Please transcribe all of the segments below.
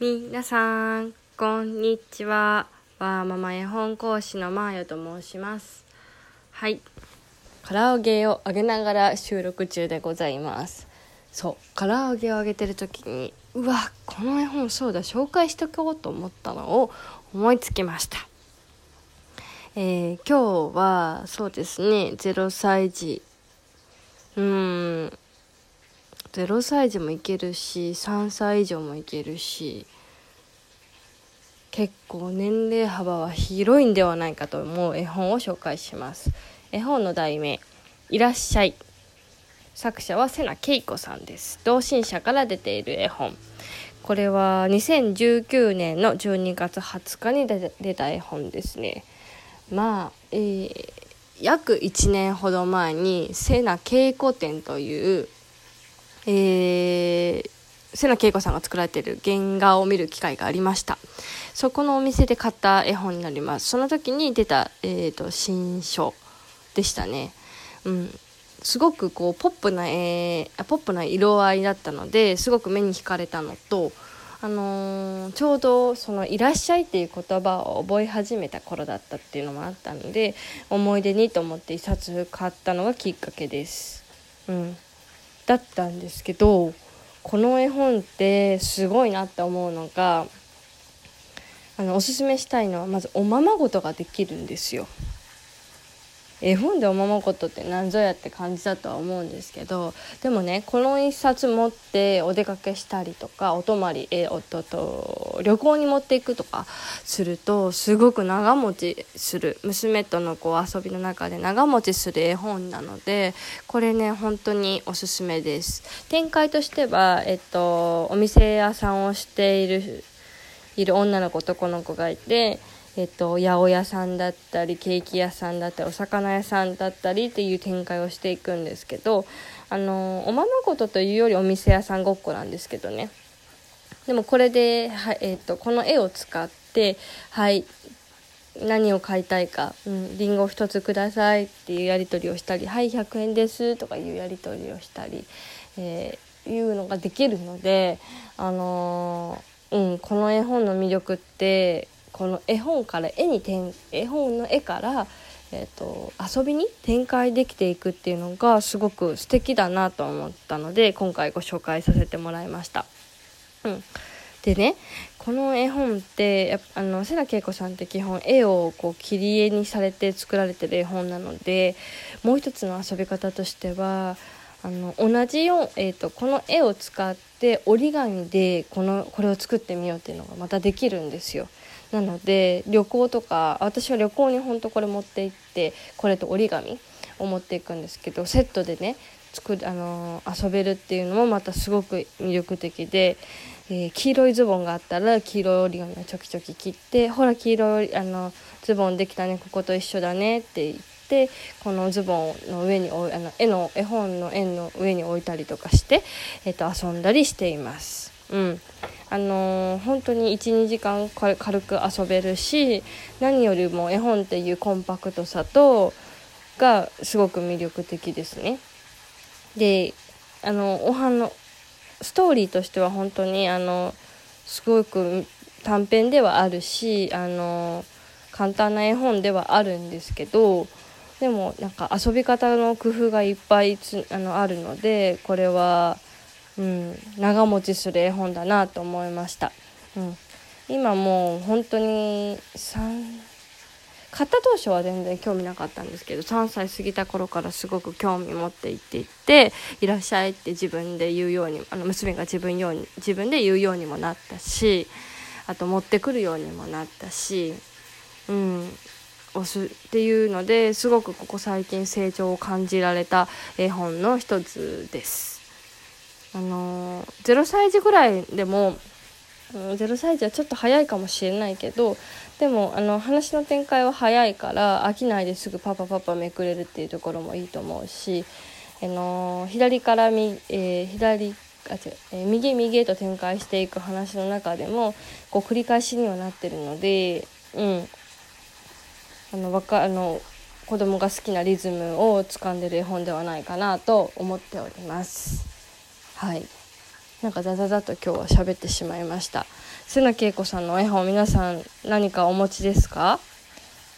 みなさん、こんにちは。わーママ絵本講師のまーよと申します。はい。唐揚げを揚げながら収録中でございます。そう、唐揚げを揚げてる時に、うわ、この絵本そうだ、紹介しとこうと思ったのを思いつきました。えー今日はそうですね、0歳児。うん、0歳児もいけるし3歳以上もいけるし結構年齢幅は広いんではないかと思う絵本を紹介します。絵本の題名「いらっしゃい」作者は瀬名恵子さんです。同心者から出ている絵本。これは2019年の12月20日に出出た絵本ですね。まあ、えー約1年ほど前に瀬名恵子展というえー、瀬名恵子さんが作られている原画を見る機会がありました。そこのお店で買った絵本になります。その時に出た、えー、と新書でしたね。うん。すごくこうポップな、えポップな色合いだったのですごく目に惹かれたのとあのーちょうどその「いらっしゃい」っていう言葉を覚え始めた頃だったっていうのもあったので思い出にと思って一冊買ったのがきっかけです。うん、だったんですけどこの絵本ってすごいなって思うのがあのおすすめしたいのはまずおままごとができるんですよ。絵本でおままごとって何ぞやって感じだとは思うんですけどでもねこの一冊持ってお出かけしたりとかお泊まりえおっとと旅行に持っていくとかするとすごく長持ちする。娘とのこう遊びの中で長持ちする絵本なのでこれね本当におすすめです。展開としては、えっと、お店屋さんをしているいる女の子男の子がいて、えっと、八百屋さんだったりケーキ屋さんだったりお魚屋さんだったりっていう展開をしていくんですけどあのおままごとというよりお店屋さんごっこなんですけどね。でもこれで、はいえっとこの絵を使ってはい何を買いたいか、うん、リンゴ一つくださいっていうやり取りをしたり「はい100円です」とかいうやり取りをしたり、えーいうのができるので、あのーうん、この絵本の魅力ってこの絵本から絵に転絵本の絵から、えー、と遊びに展開できていくっていうのがすごく素敵だなと思ったので今回ご紹介させてもらいました。うんでねこの絵本ってやっぱあの瀬名恵子さんって基本絵をこう切り絵にされて作られてる絵本なのでもう一つの遊び方としてはあの同じよう、えー、とこの絵を使って折り紙でこのこれを作ってみようっていうのがまたできるんですよ。なので旅行とか私は旅行に本当これ持って行ってこれと折り紙を持っていくんですけどセットでね作る、あのー遊べるっていうのもまたすごく魅力的で、えー黄色いズボンがあったら黄色い折り紙をちょきちょき切ってほら黄色いあのズボンできたねここと一緒だねって言ってこのズボンの上にあの絵の絵本の絵の上に置いたりとかして、えっと遊んだりしています。うんあのー本当に12時間軽く遊べるし何よりも絵本っていうコンパクトさとがすごく魅力的ですね。であのお花ストーリーとしては本当にあのすごく短編ではあるしあの簡単な絵本ではあるんですけどでもなんか遊び方の工夫がいっぱいつあのあるのでこれは、うん、長持ちする絵本だなと思いました。うん、今もう本当に3買った当初は全然興味なかったんですけど3歳過ぎた頃からすごく興味持っていっていって「いらっしゃい」って自分で言うようにあの娘が自分ように自分で言うようにもなったしあと持ってくるようにもなったし、うん、押すっていうのですごくここ最近成長を感じられた絵本の一つです。あの0歳児ぐらいでも0歳児はちょっと早いかもしれないけどでもあの話の展開は早いから飽きないですぐパパパパめくれるっていうところもいいと思うし、あの左からみ、えー左あ違う、えー右右へと展開していく話の中でもこう繰り返しにはなってるので、うん、あのわかあの子供が好きなリズムを掴んでる絵本ではないかなと思っております。はい。なんかザザザと今日は喋ってしまいました。瀬野恵子さんの絵本皆さん何かお持ちですか？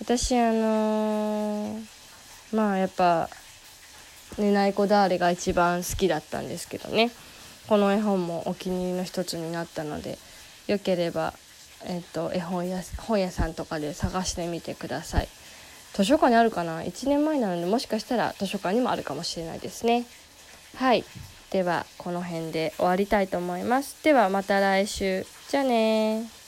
私あのー、まあやっぱ「寝ない子だーれ」が一番好きだったんですけどね。この絵本もお気に入りの一つになったのでよければ、えっと、絵本屋本屋さんとかで探してみてください。図書館にあるかな？1年前なのでもしかしたら図書館にもあるかもしれないですね。はい。ではこの辺で終わりたいと思います。ではまた来週。じゃあね